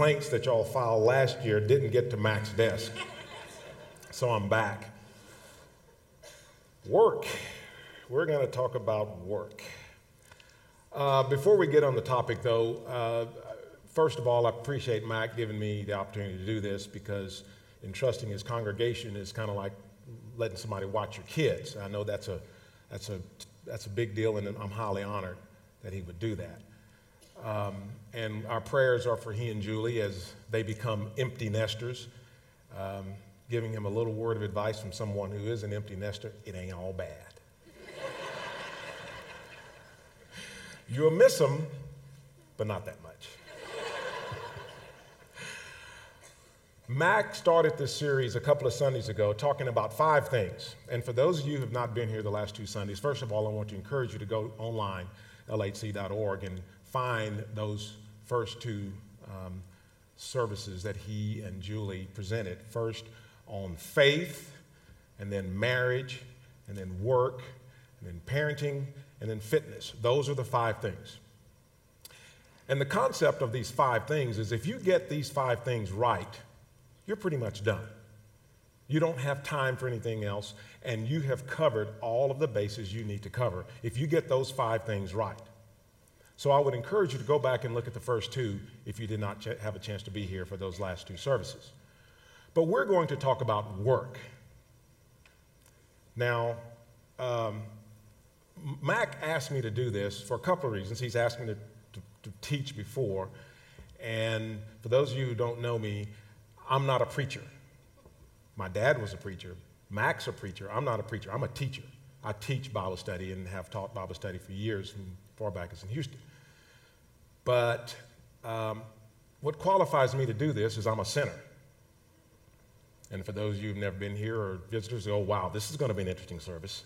complaints that y'all filed last year didn't get to Mac's desk. So I'm back. Work. We're going to talk about work. Uh, before we get on the topic, though, uh, first of all, I appreciate Mac giving me the opportunity to do this because entrusting his congregation is kind of like letting somebody watch your kids. I know that's a, that's a, that's a big deal, and I'm highly honored that he would do that. Um, and our prayers are for he and Julie as they become empty nesters. Um, giving him a little word of advice from someone who is an empty nester it ain't all bad. You'll miss them, but not that much. Mac started this series a couple of Sundays ago talking about five things. And for those of you who have not been here the last two Sundays, first of all, I want to encourage you to go online, lhc.org, and find those first two um, services that he and Julie presented. First on faith, and then marriage, and then work, and then parenting, and then fitness. Those are the five things. And the concept of these five things is if you get these five things right, you're pretty much done. You don't have time for anything else, and you have covered all of the bases you need to cover if you get those five things right. So I would encourage you to go back and look at the first two if you did not ch- have a chance to be here for those last two services. But we're going to talk about work. Now, um, Mac asked me to do this for a couple of reasons. He's asked me to, to, to teach before. And for those of you who don't know me, I'm not a preacher. My dad was a preacher. Mac's a preacher. I'm not a preacher. I'm a teacher. I teach Bible study and have taught Bible study for years, from far back as in Houston. But um, what qualifies me to do this is I'm a sinner. And for those of you who've never been here or visitors, oh, wow, this is going to be an interesting service.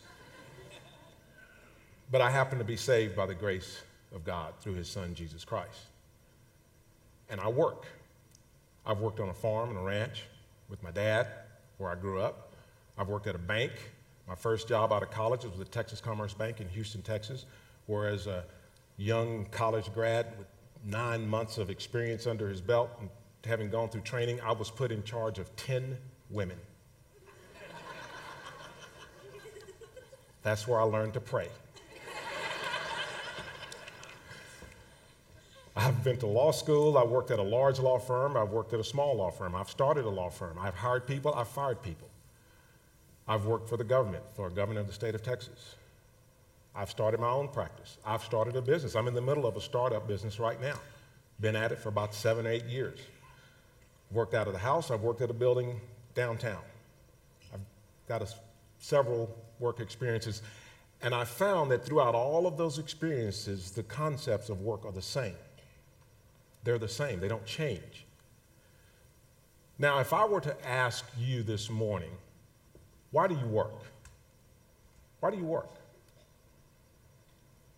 but I happen to be saved by the grace of God through his son, Jesus Christ. And I work. I've worked on a farm and a ranch with my dad, where I grew up. I've worked at a bank. My first job out of college was with the Texas Commerce Bank in Houston, Texas, where as a young college grad with nine months of experience under his belt and having gone through training, I was put in charge of 10 women. That's where I learned to pray. I've been to law school. I've worked at a large law firm. I've worked at a small law firm. I've started a law firm. I've hired people. I've fired people. I've worked for the government, for a governor of the state of Texas. I've started my own practice. I've started a business. I'm in the middle of a startup business right now. Been at it for about seven, eight years. Worked out of the house. I've worked at a building downtown. I've got a, several work experiences. And I found that throughout all of those experiences, the concepts of work are the same. They're the same, they don't change. Now, if I were to ask you this morning, why do you work? Why do you work?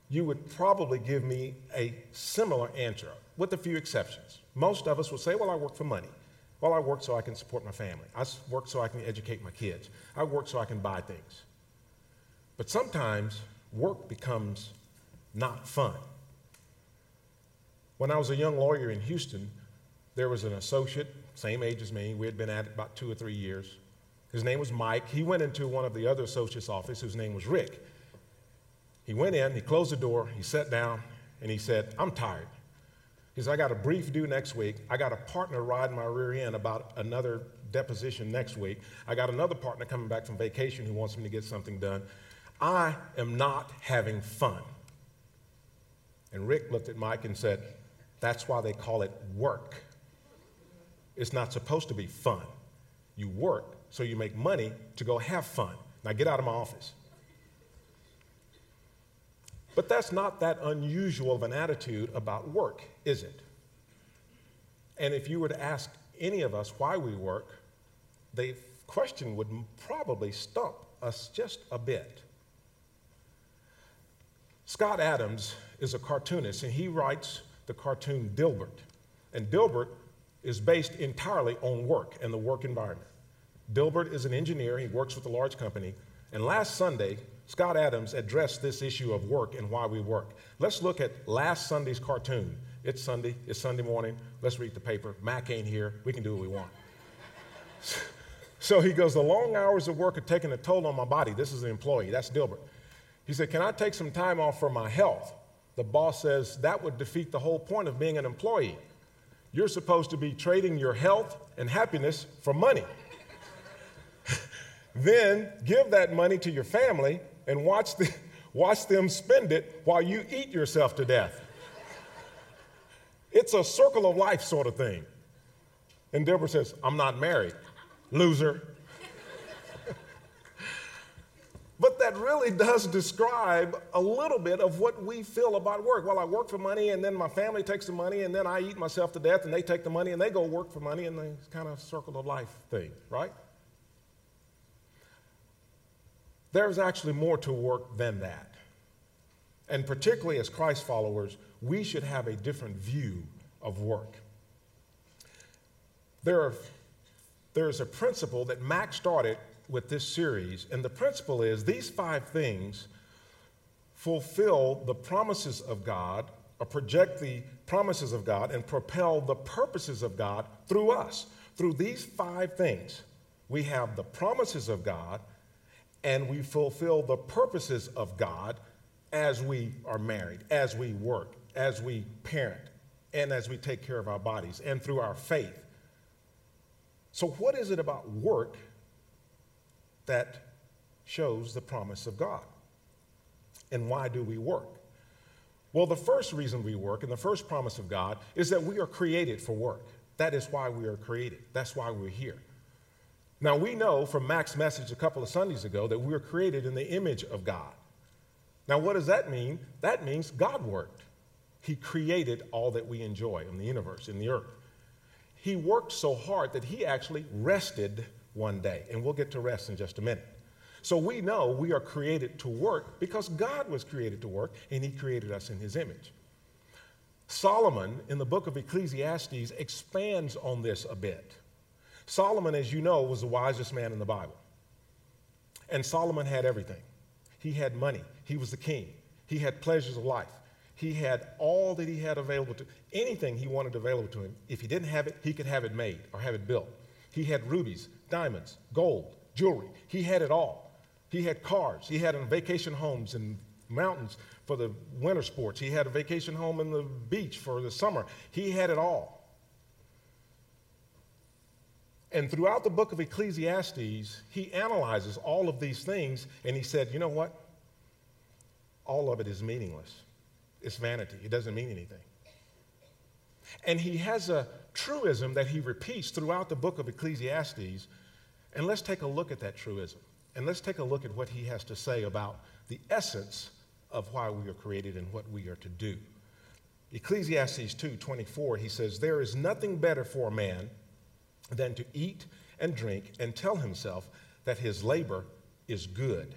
You would probably give me a similar answer, with a few exceptions. Most of us would say, Well, I work for money. Well, I work so I can support my family. I work so I can educate my kids. I work so I can buy things. But sometimes work becomes not fun. When I was a young lawyer in Houston, there was an associate, same age as me. We had been at it about two or three years. His name was Mike. He went into one of the other associates' office, whose name was Rick. He went in, he closed the door, he sat down, and he said, I'm tired. He said, I got a brief due next week. I got a partner riding my rear end about another deposition next week. I got another partner coming back from vacation who wants me to get something done. I am not having fun. And Rick looked at Mike and said, that's why they call it work. It's not supposed to be fun. You work so you make money to go have fun. Now get out of my office. But that's not that unusual of an attitude about work, is it? And if you were to ask any of us why we work, the question would probably stump us just a bit. Scott Adams is a cartoonist, and he writes the cartoon Dilbert. And Dilbert is based entirely on work and the work environment. Dilbert is an engineer, he works with a large company, and last Sunday, Scott Adams addressed this issue of work and why we work. Let's look at last Sunday's cartoon. It's Sunday. It's Sunday morning. Let's read the paper. Mac ain't here. We can do what we want. so he goes, The long hours of work are taking a toll on my body. This is an employee. That's Dilbert. He said, Can I take some time off for my health? The boss says, That would defeat the whole point of being an employee. You're supposed to be trading your health and happiness for money. then give that money to your family and watch, the, watch them spend it while you eat yourself to death. It's a circle of life sort of thing. And Dilbert says, I'm not married. Loser. but that really does describe a little bit of what we feel about work. Well, I work for money, and then my family takes the money, and then I eat myself to death, and they take the money, and they go work for money, and it's kind of circle of life thing, right? There's actually more to work than that. And particularly as Christ followers, we should have a different view of work. There are, there's a principle that Max started with this series, and the principle is these five things fulfill the promises of God, or project the promises of God, and propel the purposes of God through us. Through these five things, we have the promises of God, and we fulfill the purposes of God as we are married, as we work, as we parent, and as we take care of our bodies, and through our faith. So, what is it about work that shows the promise of God? And why do we work? Well, the first reason we work and the first promise of God is that we are created for work. That is why we are created. That's why we're here. Now, we know from Mac's message a couple of Sundays ago that we were created in the image of God. Now, what does that mean? That means God worked. He created all that we enjoy in the universe, in the earth. He worked so hard that he actually rested one day, and we'll get to rest in just a minute. So we know we are created to work because God was created to work, and he created us in his image. Solomon, in the book of Ecclesiastes, expands on this a bit. Solomon, as you know, was the wisest man in the Bible. And Solomon had everything. He had money, he was the king. He had pleasures of life. He had all that he had available to anything he wanted available to him. If he didn't have it, he could have it made or have it built. He had rubies, diamonds, gold, jewelry. He had it all. He had cars. He had vacation homes and mountains for the winter sports. He had a vacation home in the beach for the summer. He had it all. And throughout the book of Ecclesiastes, he analyzes all of these things and he said, you know what? All of it is meaningless. It's vanity. It doesn't mean anything. And he has a truism that he repeats throughout the book of Ecclesiastes. And let's take a look at that truism. And let's take a look at what he has to say about the essence of why we are created and what we are to do. Ecclesiastes 2:24 he says there is nothing better for a man than to eat and drink and tell himself that his labor is good.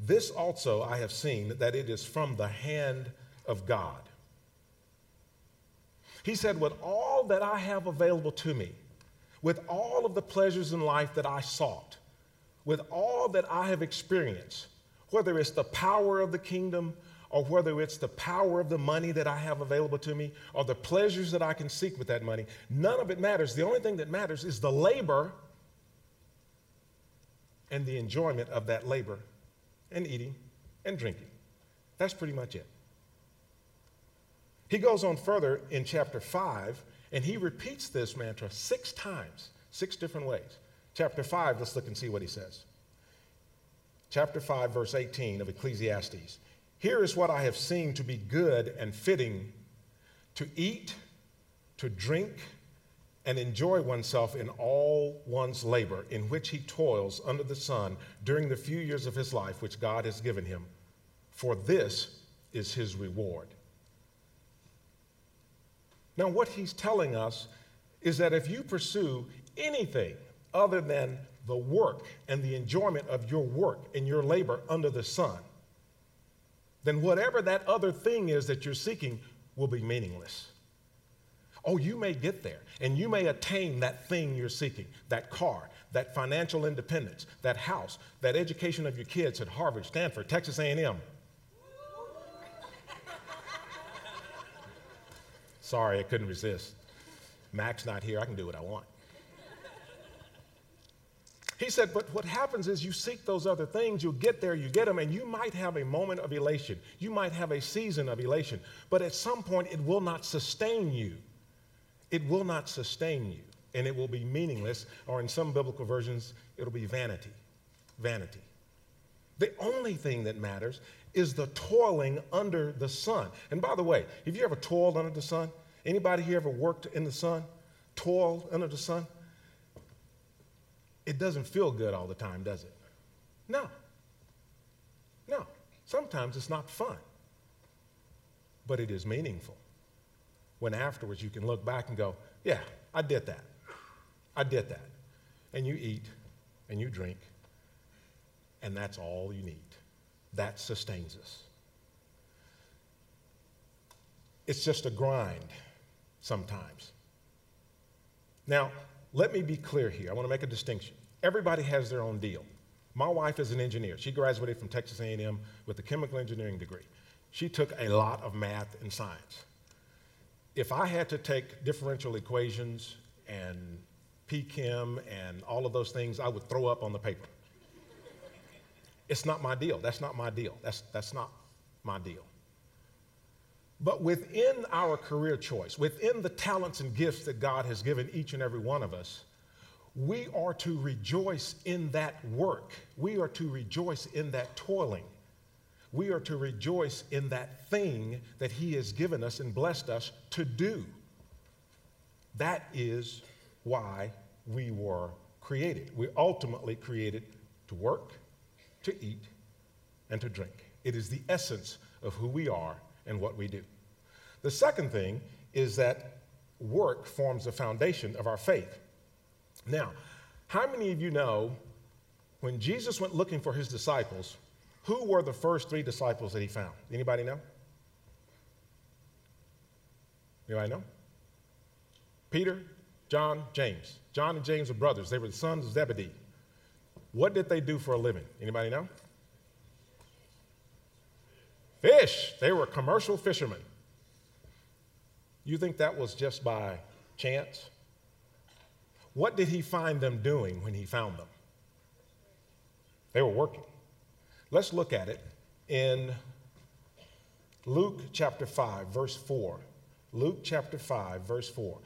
This also I have seen that it is from the hand of God. He said, With all that I have available to me, with all of the pleasures in life that I sought, with all that I have experienced, whether it's the power of the kingdom or whether it's the power of the money that I have available to me or the pleasures that I can seek with that money, none of it matters. The only thing that matters is the labor and the enjoyment of that labor and eating and drinking. That's pretty much it. He goes on further in chapter 5 and he repeats this mantra six times, six different ways. Chapter 5, let's look and see what he says. Chapter 5, verse 18 of Ecclesiastes. Here is what I have seen to be good and fitting to eat, to drink, and enjoy oneself in all one's labor in which he toils under the sun during the few years of his life which God has given him. For this is his reward. Now, what he's telling us is that if you pursue anything other than the work and the enjoyment of your work and your labor under the sun, then whatever that other thing is that you're seeking will be meaningless. Oh, you may get there and you may attain that thing you're seeking that car, that financial independence, that house, that education of your kids at Harvard, Stanford, Texas A&M. Sorry, I couldn't resist. Mac's not here. I can do what I want. He said, but what happens is you seek those other things, you'll get there, you get them, and you might have a moment of elation. You might have a season of elation, but at some point it will not sustain you. It will not sustain you, and it will be meaningless, or in some biblical versions, it'll be vanity. Vanity. The only thing that matters is the toiling under the sun. And by the way, have you ever toiled under the sun? Anybody here ever worked in the sun? Toiled under the sun? It doesn't feel good all the time, does it? No. No. Sometimes it's not fun, but it is meaningful. When afterwards you can look back and go, yeah, I did that. I did that. And you eat and you drink, and that's all you need that sustains us. It's just a grind sometimes. Now, let me be clear here. I want to make a distinction. Everybody has their own deal. My wife is an engineer. She graduated from Texas A&M with a chemical engineering degree. She took a lot of math and science. If I had to take differential equations and P-chem and all of those things, I would throw up on the paper. It's not my deal. That's not my deal. That's, that's not my deal. But within our career choice, within the talents and gifts that God has given each and every one of us, we are to rejoice in that work. We are to rejoice in that toiling. We are to rejoice in that thing that He has given us and blessed us to do. That is why we were created. We ultimately created to work, to eat, and to drink. It is the essence of who we are and what we do. The second thing is that work forms the foundation of our faith. Now, how many of you know when Jesus went looking for his disciples, who were the first three disciples that he found? Anybody know? Anybody know? Peter, John, James. John and James were brothers. They were the sons of Zebedee. What did they do for a living? Anybody know? Fish. They were commercial fishermen. You think that was just by chance? What did he find them doing when he found them? They were working. Let's look at it in Luke chapter 5, verse 4. Luke chapter 5, verse 4.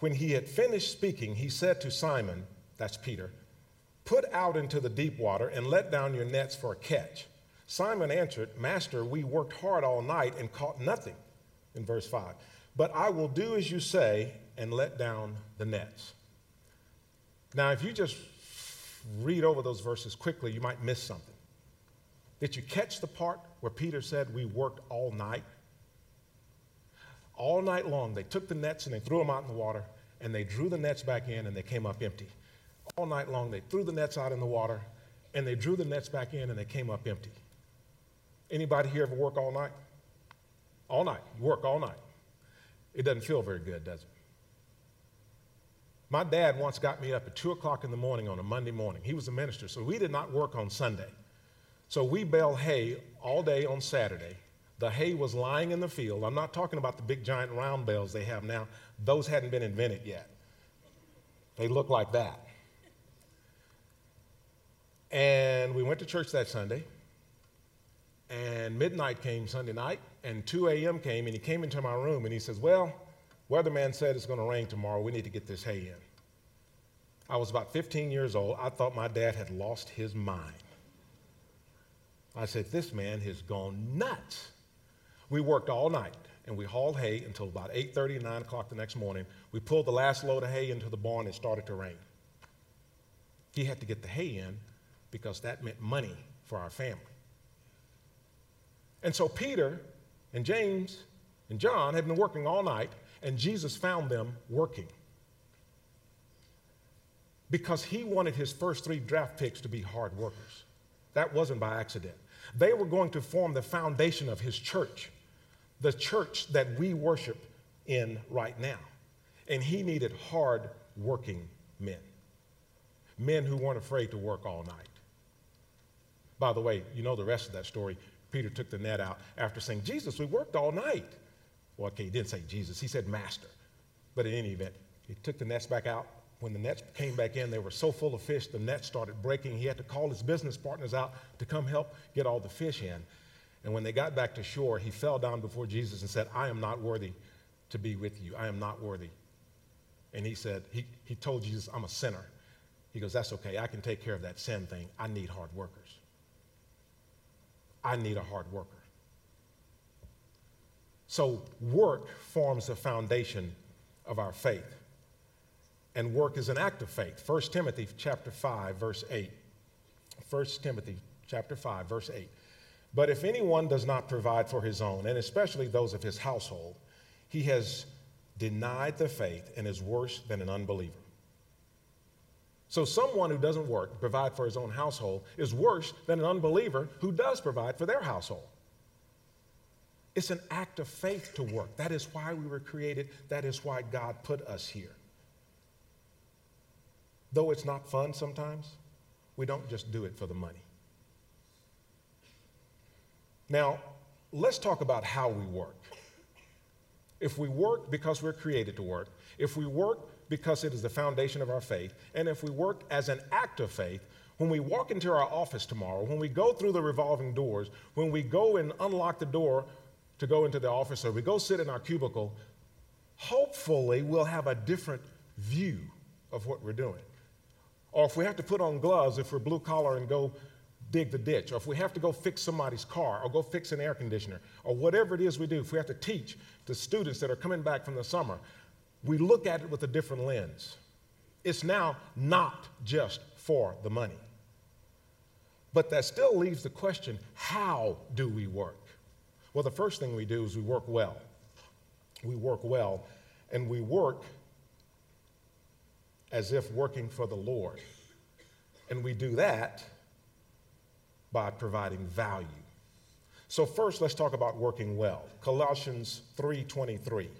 When he had finished speaking, he said to Simon, that's Peter, Put out into the deep water and let down your nets for a catch. Simon answered, Master, we worked hard all night and caught nothing. In verse 5. But I will do as you say and let down the nets. Now, if you just read over those verses quickly, you might miss something. Did you catch the part where Peter said, We worked all night? All night long, they took the nets and they threw them out in the water, and they drew the nets back in and they came up empty. All night long, they threw the nets out in the water and they drew the nets back in and they came up empty. Anybody here ever work all night? All night. You work all night. It doesn't feel very good, does it? My dad once got me up at 2 o'clock in the morning on a Monday morning. He was a minister, so we did not work on Sunday. So we baled hay all day on Saturday. The hay was lying in the field. I'm not talking about the big giant round bales they have now, those hadn't been invented yet. They look like that. And we went to church that Sunday. And midnight came Sunday night, and 2 a.m. came, and he came into my room and he says, Well, weatherman said it's going to rain tomorrow. We need to get this hay in. I was about 15 years old. I thought my dad had lost his mind. I said, This man has gone nuts. We worked all night and we hauled hay until about 8:30, 9 o'clock the next morning. We pulled the last load of hay into the barn and it started to rain. He had to get the hay in because that meant money for our family. And so Peter and James and John had been working all night, and Jesus found them working. Because he wanted his first three draft picks to be hard workers. That wasn't by accident. They were going to form the foundation of his church, the church that we worship in right now. And he needed hard working men, men who weren't afraid to work all night. By the way, you know the rest of that story. Peter took the net out after saying, Jesus, we worked all night. Well, okay, he didn't say Jesus, he said master. But in any event, he took the nets back out. When the nets came back in, they were so full of fish, the nets started breaking. He had to call his business partners out to come help get all the fish in. And when they got back to shore, he fell down before Jesus and said, I am not worthy to be with you. I am not worthy. And he said, he, he told Jesus, I'm a sinner. He goes, That's okay. I can take care of that sin thing. I need hard workers. I need a hard worker. So, work forms the foundation of our faith. And work is an act of faith. 1 Timothy chapter 5, verse 8. 1 Timothy chapter 5, verse 8. But if anyone does not provide for his own, and especially those of his household, he has denied the faith and is worse than an unbeliever. So, someone who doesn't work, provide for his own household, is worse than an unbeliever who does provide for their household. It's an act of faith to work. That is why we were created. That is why God put us here. Though it's not fun sometimes, we don't just do it for the money. Now, let's talk about how we work. If we work because we're created to work, if we work because it is the foundation of our faith, and if we work as an act of faith, when we walk into our office tomorrow, when we go through the revolving doors, when we go and unlock the door to go into the office, or we go sit in our cubicle, hopefully we'll have a different view of what we're doing. Or if we have to put on gloves, if we're blue collar and go dig the ditch, or if we have to go fix somebody's car, or go fix an air conditioner, or whatever it is we do, if we have to teach the students that are coming back from the summer, we look at it with a different lens. It's now not just for the money. But that still leaves the question how do we work? Well, the first thing we do is we work well. We work well, and we work as if working for the Lord. And we do that by providing value. So first let's talk about working well. Colossians 3:23.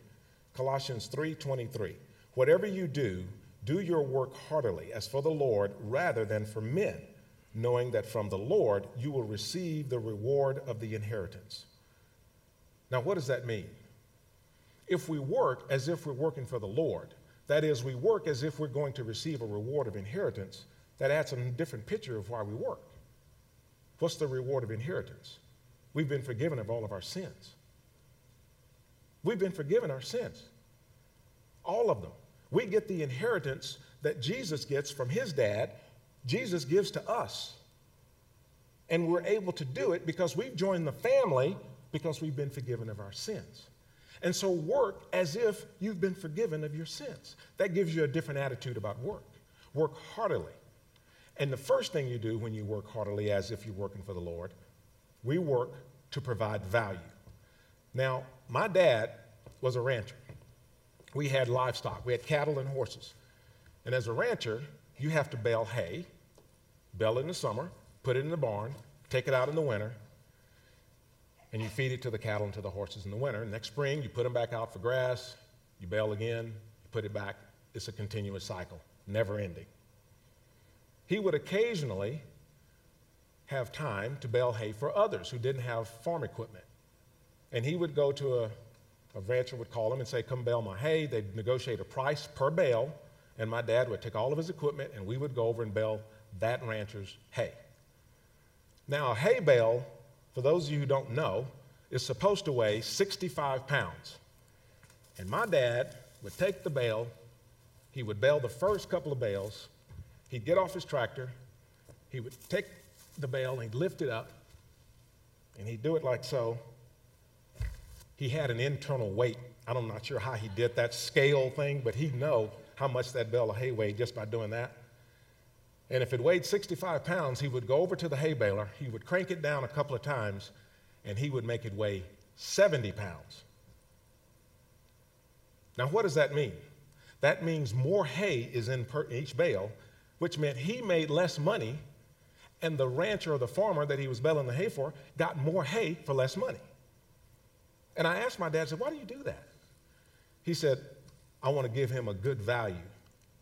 Colossians 3:23. Whatever you do, do your work heartily as for the Lord rather than for men, knowing that from the Lord you will receive the reward of the inheritance. Now, what does that mean? If we work as if we're working for the Lord, that is, we work as if we're going to receive a reward of inheritance, that adds a different picture of why we work. What's the reward of inheritance? We've been forgiven of all of our sins. We've been forgiven our sins, all of them. We get the inheritance that Jesus gets from his dad, Jesus gives to us. And we're able to do it because we've joined the family because we've been forgiven of our sins. And so work as if you've been forgiven of your sins. That gives you a different attitude about work. Work heartily. And the first thing you do when you work heartily as if you're working for the Lord, we work to provide value. Now, my dad was a rancher. We had livestock, we had cattle and horses. And as a rancher, you have to bale hay, bale it in the summer, put it in the barn, take it out in the winter, and you feed it to the cattle and to the horses in the winter. Next spring, you put them back out for grass, you bale again, you put it back. It's a continuous cycle, never ending. He would occasionally have time to bale hay for others who didn't have farm equipment. And he would go to a, a rancher would call him and say, Come bale my hay. They'd negotiate a price per bale, and my dad would take all of his equipment and we would go over and bale that rancher's hay. Now, a hay bale, for those of you who don't know, is supposed to weigh 65 pounds. And my dad would take the bale, he would bale the first couple of bales, he'd get off his tractor, he would take the bale and he'd lift it up, and he'd do it like so, he had an internal weight. I'm not sure how he did that scale thing, but he'd know how much that bale of hay weighed just by doing that. And if it weighed 65 pounds, he would go over to the hay baler, he would crank it down a couple of times, and he would make it weigh 70 pounds. Now, what does that mean? That means more hay is in each bale, which meant he made less money, and the rancher or the farmer that he was baling the hay for got more hay for less money. And I asked my dad, I said, why do you do that? He said, I want to give him a good value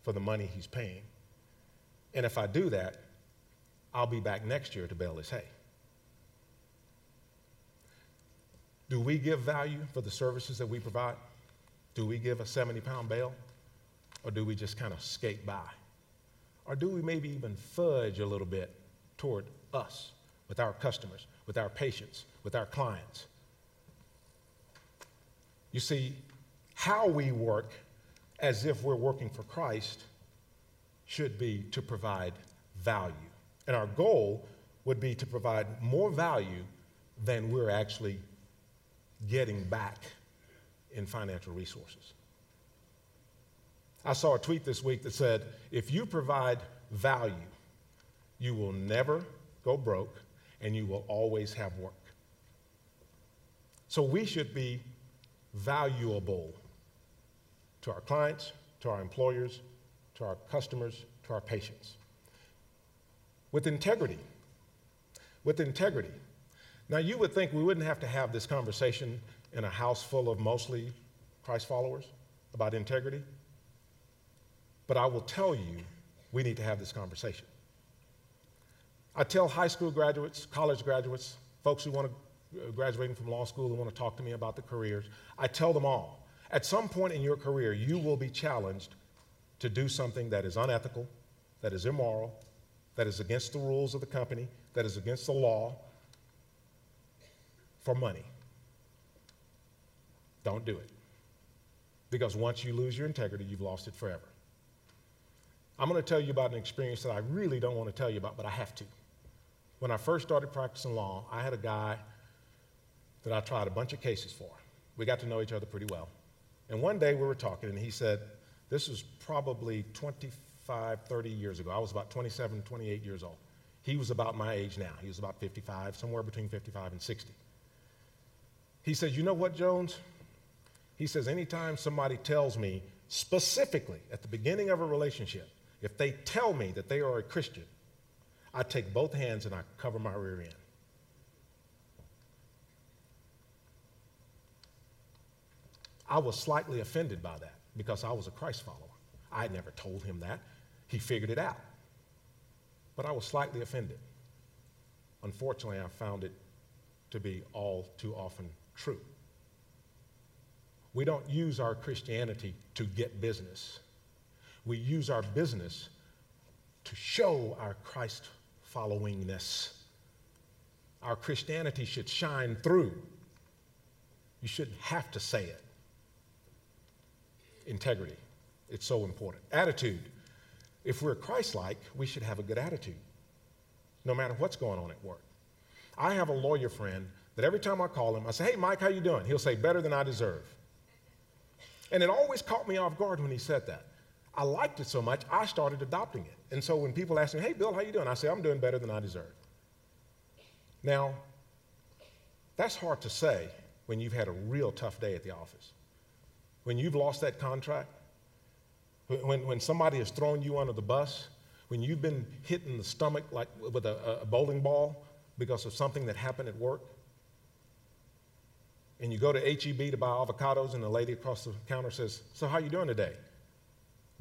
for the money he's paying. And if I do that, I'll be back next year to bale his hay. Do we give value for the services that we provide? Do we give a 70 pound bale? Or do we just kind of skate by? Or do we maybe even fudge a little bit toward us, with our customers, with our patients, with our clients? You see, how we work as if we're working for Christ should be to provide value. And our goal would be to provide more value than we're actually getting back in financial resources. I saw a tweet this week that said, if you provide value, you will never go broke and you will always have work. So we should be valuable to our clients, to our employers, to our customers, to our patients. With integrity. With integrity. Now, you would think we wouldn't have to have this conversation in a house full of mostly Christ followers about integrity. But I will tell you, we need to have this conversation. I tell high school graduates, college graduates, folks who want to uh, graduating from law school who want to talk to me about the careers, I tell them all, at some point in your career, you will be challenged to do something that is unethical, that is immoral, that is against the rules of the company, that is against the law for money. Don't do it. Because once you lose your integrity, you've lost it forever. I'm going to tell you about an experience that I really don't want to tell you about, but I have to. When I first started practicing law, I had a guy that I tried a bunch of cases for. We got to know each other pretty well. And one day we were talking, and he said, This was probably 25, 30 years ago. I was about 27, 28 years old. He was about my age now. He was about 55, somewhere between 55 and 60. He says, You know what, Jones? He says, Anytime somebody tells me specifically at the beginning of a relationship, if they tell me that they are a Christian, I take both hands and I cover my rear end. I was slightly offended by that because I was a Christ follower. I never told him that. He figured it out. But I was slightly offended. Unfortunately, I found it to be all too often true. We don't use our Christianity to get business. We use our business to show our Christ followingness. Our Christianity should shine through. You shouldn't have to say it. Integrity, it's so important. Attitude. If we're Christ like, we should have a good attitude, no matter what's going on at work. I have a lawyer friend that every time I call him, I say, Hey, Mike, how you doing? He'll say, Better than I deserve. And it always caught me off guard when he said that. I liked it so much, I started adopting it. And so when people ask me, Hey, Bill, how you doing? I say, I'm doing better than I deserve. Now, that's hard to say when you've had a real tough day at the office. When you've lost that contract, when, when somebody has thrown you under the bus, when you've been hit in the stomach like with a, a bowling ball because of something that happened at work, and you go to HEB to buy avocados, and the lady across the counter says, So, how you doing today?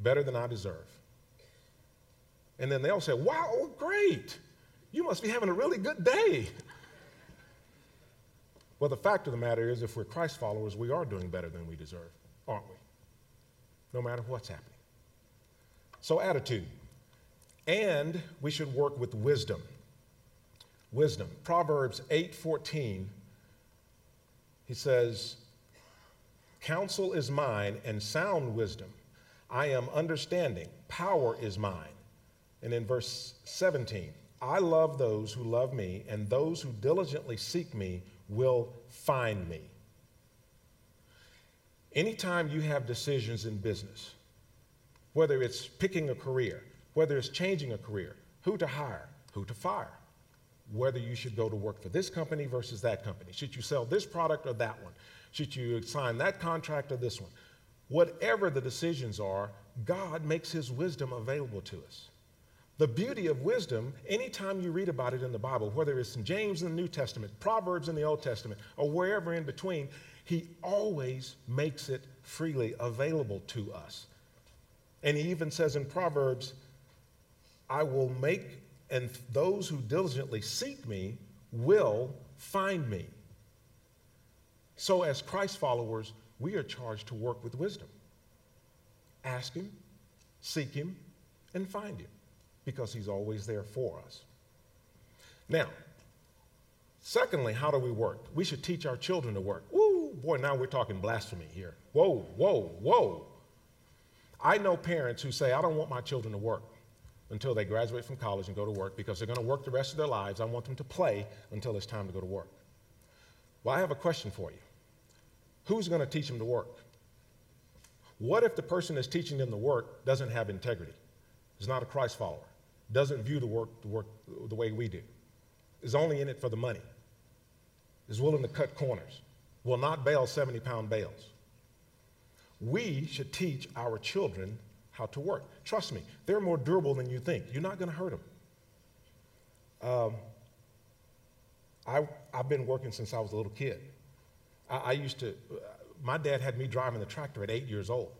Better than I deserve. And then they'll say, Wow, oh, great. You must be having a really good day. Well, the fact of the matter is, if we're Christ followers, we are doing better than we deserve, aren't we? No matter what's happening. So, attitude. And we should work with wisdom. Wisdom. Proverbs 8 14 he says, Counsel is mine and sound wisdom. I am understanding. Power is mine. And in verse 17, I love those who love me, and those who diligently seek me will find me. Anytime you have decisions in business, whether it's picking a career, whether it's changing a career, who to hire, who to fire, whether you should go to work for this company versus that company. Should you sell this product or that one? Should you sign that contract or this one? Whatever the decisions are, God makes his wisdom available to us. The beauty of wisdom, anytime you read about it in the Bible, whether it's in James in the New Testament, Proverbs in the Old Testament, or wherever in between, he always makes it freely available to us. And he even says in Proverbs, I will make and those who diligently seek me will find me. So, as Christ followers, we are charged to work with wisdom. Ask Him, seek Him, and find Him because He's always there for us. Now, secondly, how do we work? We should teach our children to work. Woo, boy, now we're talking blasphemy here. Whoa, whoa, whoa. I know parents who say, I don't want my children to work until they graduate from college and go to work because they're going to work the rest of their lives. I want them to play until it's time to go to work. Well, I have a question for you. Who's going to teach them to work? What if the person that's teaching them to work doesn't have integrity, is not a Christ follower, doesn't view the work, the work the way we do, is only in it for the money, is willing to cut corners, will not bale 70 pound bales? We should teach our children how to work. Trust me, they're more durable than you think. You're not going to hurt them. Um, I, I've been working since I was a little kid. I, I used to, my dad had me driving the tractor at eight years old.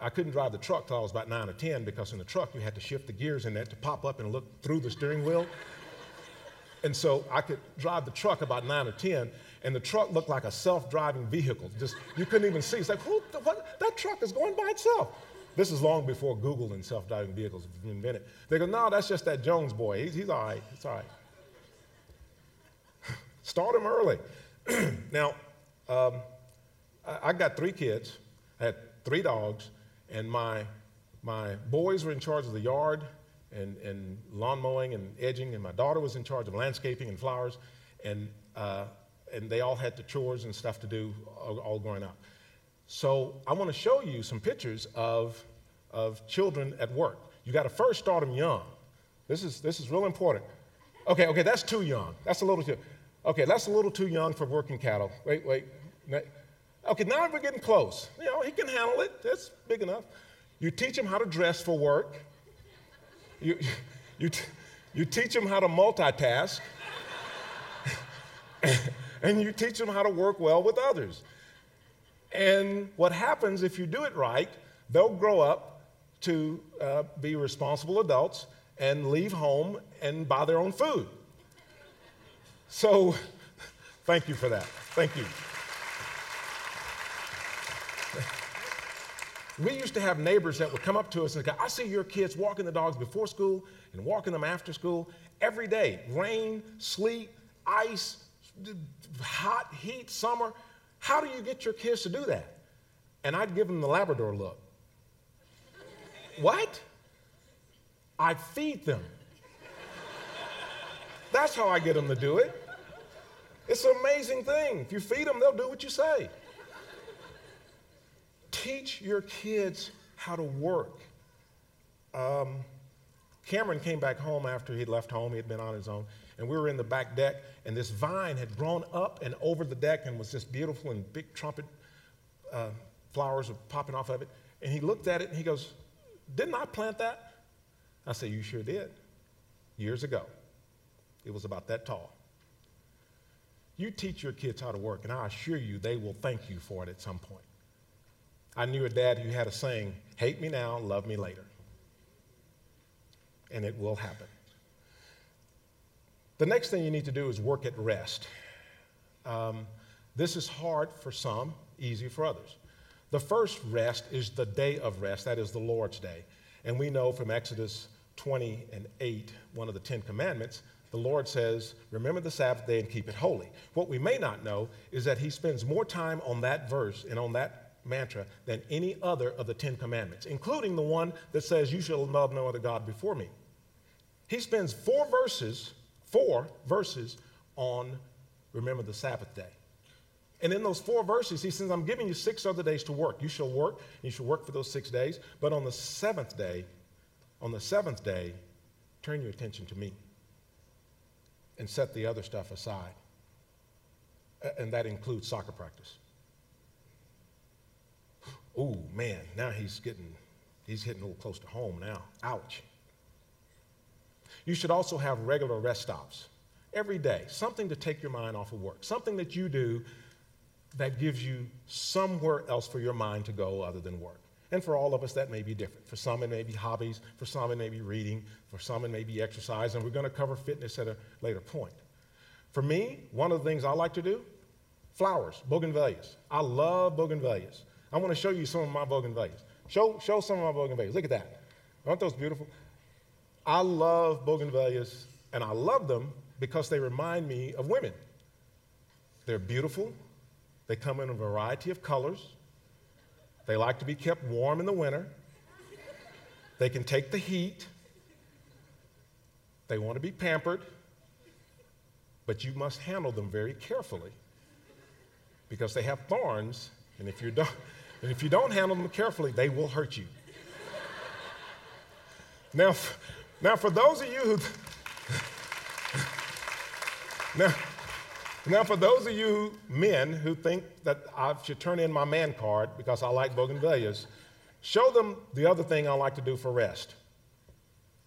I couldn't drive the truck till I was about nine or 10 because in the truck you had to shift the gears in there to pop up and look through the steering wheel. and so I could drive the truck about nine or 10, and the truck looked like a self driving vehicle. Just, you couldn't even see. It's like, who, what, that truck is going by itself. This is long before Google and self driving vehicles were invented. They go, no, that's just that Jones boy. He's, he's all right. He's all right. Start him early. now, um, I, I, got three kids. I had three dogs, and my, my boys were in charge of the yard and, and lawn mowing and edging, and my daughter was in charge of landscaping and flowers, and, uh, and they all had the chores and stuff to do all, all growing up. So I want to show you some pictures of, of children at work. You got to first start them young. This is, this is real important. Okay, okay, that's too young. That's a little too. Okay, that's a little too young for working cattle. Wait, wait. Okay, now we're getting close. You know, he can handle it. That's big enough. You teach him how to dress for work. You, you, you teach him how to multitask. and you teach them how to work well with others. And what happens if you do it right, they'll grow up to uh, be responsible adults and leave home and buy their own food. So, thank you for that. Thank you. We used to have neighbors that would come up to us and go, I see your kids walking the dogs before school and walking them after school every day. Rain, sleet, ice, hot, heat, summer. How do you get your kids to do that? And I'd give them the Labrador look. what? I feed them. That's how I get them to do it. It's an amazing thing. If you feed them, they'll do what you say. Teach your kids how to work. Um, Cameron came back home after he'd left home. He had been on his own. And we were in the back deck, and this vine had grown up and over the deck and was just beautiful, and big trumpet uh, flowers were popping off of it. And he looked at it and he goes, Didn't I plant that? I said, You sure did. Years ago. It was about that tall. You teach your kids how to work, and I assure you they will thank you for it at some point. I knew a dad who had a saying, hate me now, love me later. And it will happen. The next thing you need to do is work at rest. Um, this is hard for some, easy for others. The first rest is the day of rest, that is the Lord's day. And we know from Exodus 20 and 8, one of the Ten Commandments, the Lord says, Remember the Sabbath day and keep it holy. What we may not know is that He spends more time on that verse and on that mantra than any other of the Ten Commandments, including the one that says, You shall love no other God before me. He spends four verses, four verses on remember the Sabbath day. And in those four verses, he says, I'm giving you six other days to work. You shall work, you shall work for those six days. But on the seventh day, on the seventh day, turn your attention to me and set the other stuff aside. And that includes soccer practice. Oh man, now he's getting he's hitting a little close to home now. Ouch. You should also have regular rest stops every day, something to take your mind off of work, something that you do that gives you somewhere else for your mind to go other than work. And for all of us, that may be different. For some, it may be hobbies. For some, it may be reading. For some, it may be exercise. And we're going to cover fitness at a later point. For me, one of the things I like to do, flowers, bougainvilleas. I love bougainvilleas. I want to show you some of my bougainvilleas. Show, show some of my bougainvilleas. Look at that. Aren't those beautiful? I love bougainvilleas, and I love them because they remind me of women. They're beautiful, they come in a variety of colors, they like to be kept warm in the winter, they can take the heat, they want to be pampered, but you must handle them very carefully because they have thorns, and if you don't, if you don't handle them carefully, they will hurt you. Now, now for those of you who now, now for those of you men who think that I should turn in my man card because I like bougainvilleas, show them the other thing I like to do for rest.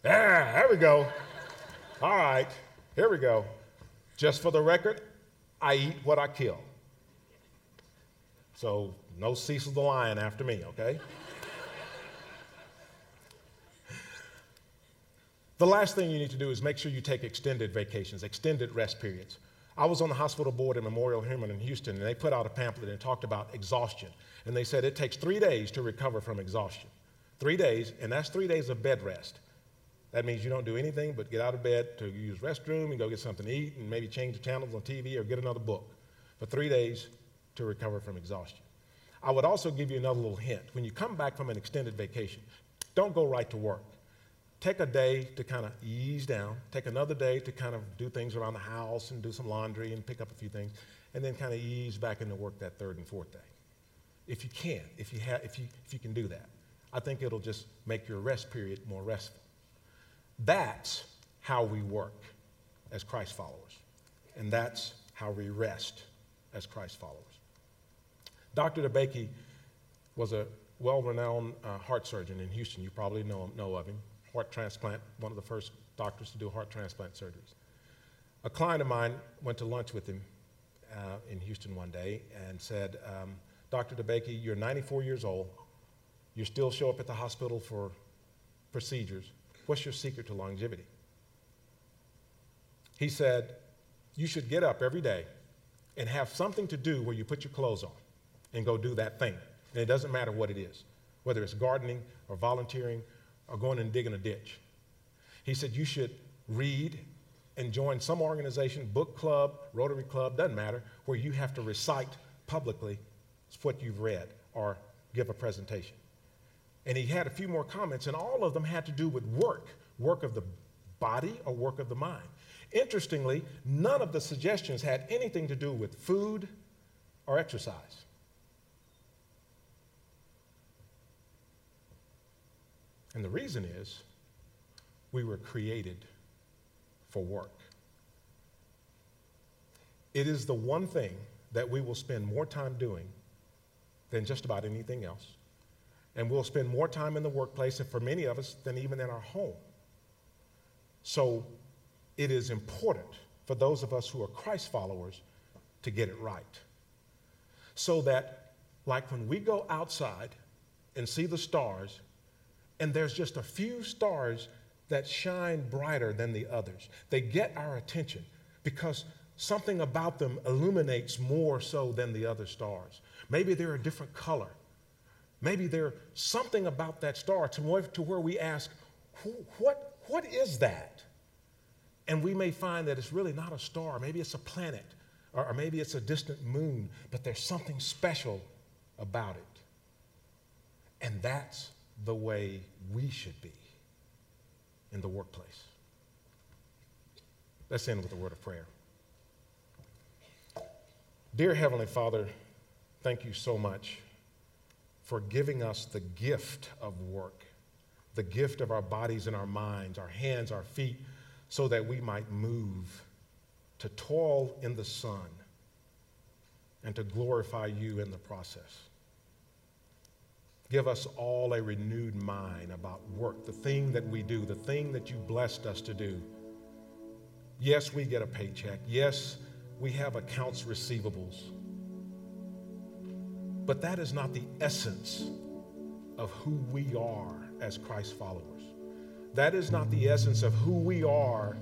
Yeah, there we go. All right, here we go. Just for the record, I eat what I kill. So no Cecil the lion after me, okay? The last thing you need to do is make sure you take extended vacations, extended rest periods. I was on the hospital board at Memorial Hermann in Houston, and they put out a pamphlet and talked about exhaustion. And they said it takes three days to recover from exhaustion. Three days, and that's three days of bed rest. That means you don't do anything but get out of bed to use restroom and go get something to eat and maybe change the channels on TV or get another book for three days to recover from exhaustion. I would also give you another little hint. When you come back from an extended vacation, don't go right to work. Take a day to kind of ease down. Take another day to kind of do things around the house and do some laundry and pick up a few things, and then kind of ease back into work that third and fourth day. If you can, if you, ha- if you, if you can do that, I think it'll just make your rest period more restful. That's how we work as Christ followers, and that's how we rest as Christ followers. Dr. DeBakey was a well renowned uh, heart surgeon in Houston. You probably know, know of him. Heart transplant, one of the first doctors to do heart transplant surgeries. A client of mine went to lunch with him uh, in Houston one day and said, um, Dr. DeBakey, you're 94 years old. You still show up at the hospital for procedures. What's your secret to longevity? He said, You should get up every day and have something to do where you put your clothes on and go do that thing. And it doesn't matter what it is, whether it's gardening or volunteering or going and digging a ditch. He said you should read and join some organization, book club, Rotary Club, doesn't matter, where you have to recite publicly what you've read or give a presentation. And he had a few more comments, and all of them had to do with work work of the body or work of the mind. Interestingly, none of the suggestions had anything to do with food or exercise. And the reason is we were created for work. It is the one thing that we will spend more time doing than just about anything else. And we'll spend more time in the workplace, and for many of us, than even in our home. So it is important for those of us who are Christ followers to get it right. So that, like when we go outside and see the stars, and there's just a few stars that shine brighter than the others. They get our attention because something about them illuminates more so than the other stars. Maybe they're a different color. Maybe there's something about that star to where, to where we ask, what, what is that? And we may find that it's really not a star. Maybe it's a planet, or, or maybe it's a distant moon, but there's something special about it. And that's the way we should be in the workplace. Let's end with a word of prayer. Dear Heavenly Father, thank you so much for giving us the gift of work, the gift of our bodies and our minds, our hands, our feet, so that we might move to toil in the sun and to glorify you in the process. Give us all a renewed mind about work, the thing that we do, the thing that you blessed us to do. Yes, we get a paycheck. Yes, we have accounts receivables. But that is not the essence of who we are as Christ followers. That is not the essence of who we are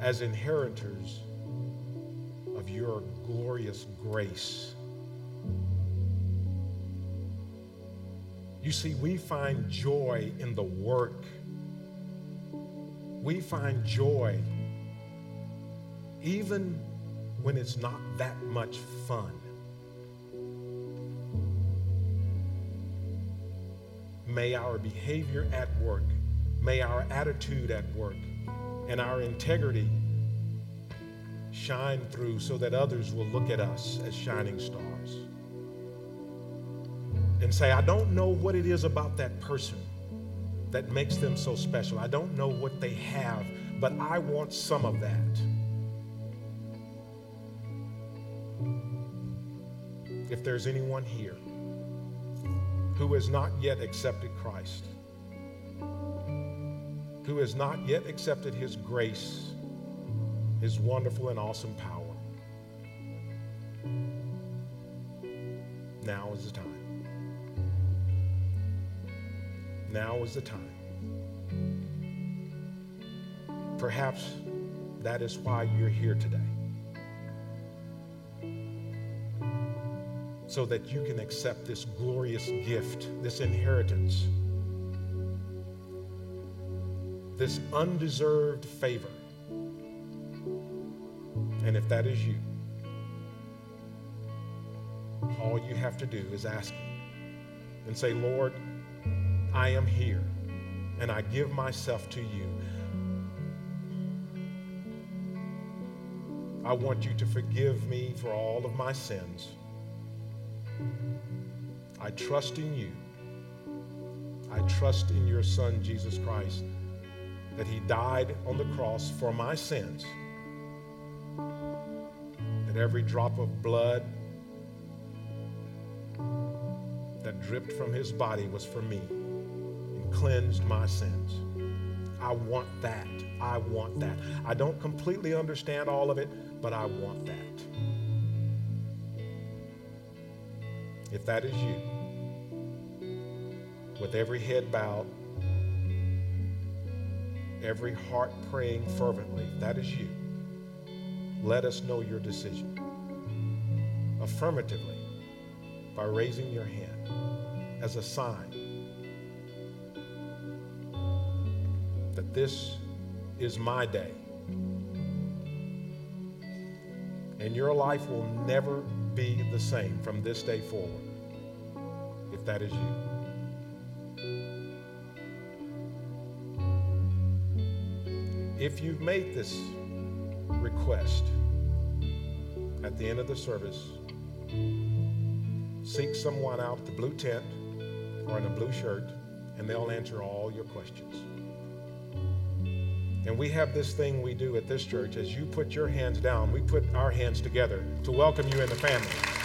as inheritors of your glorious grace. You see, we find joy in the work. We find joy even when it's not that much fun. May our behavior at work, may our attitude at work, and our integrity shine through so that others will look at us as shining stars and say, I don't know what it is about that person that makes them so special. I don't know what they have, but I want some of that. If there's anyone here who has not yet accepted Christ, who has not yet accepted his grace, his wonderful and awesome power. Now is the time. Now is the time. Perhaps that is why you're here today. So that you can accept this glorious gift, this inheritance this undeserved favor. And if that is you, all you have to do is ask Him and say, Lord, I am here and I give myself to you. I want you to forgive me for all of my sins. I trust in you. I trust in your Son, Jesus Christ that he died on the cross for my sins, that every drop of blood that dripped from his body was for me cleansed my sins. I want that. I want that. I don't completely understand all of it, but I want that. If that is you, with every head bowed, every heart praying fervently, that is you. Let us know your decision affirmatively by raising your hand as a sign that this is my day. And your life will never be the same from this day forward if that is you. If you've made this request at the end of the service, seek someone out the blue tent or in a blue shirt, and they'll answer all your questions. And we have this thing we do at this church. As you put your hands down, we put our hands together to welcome you in the family.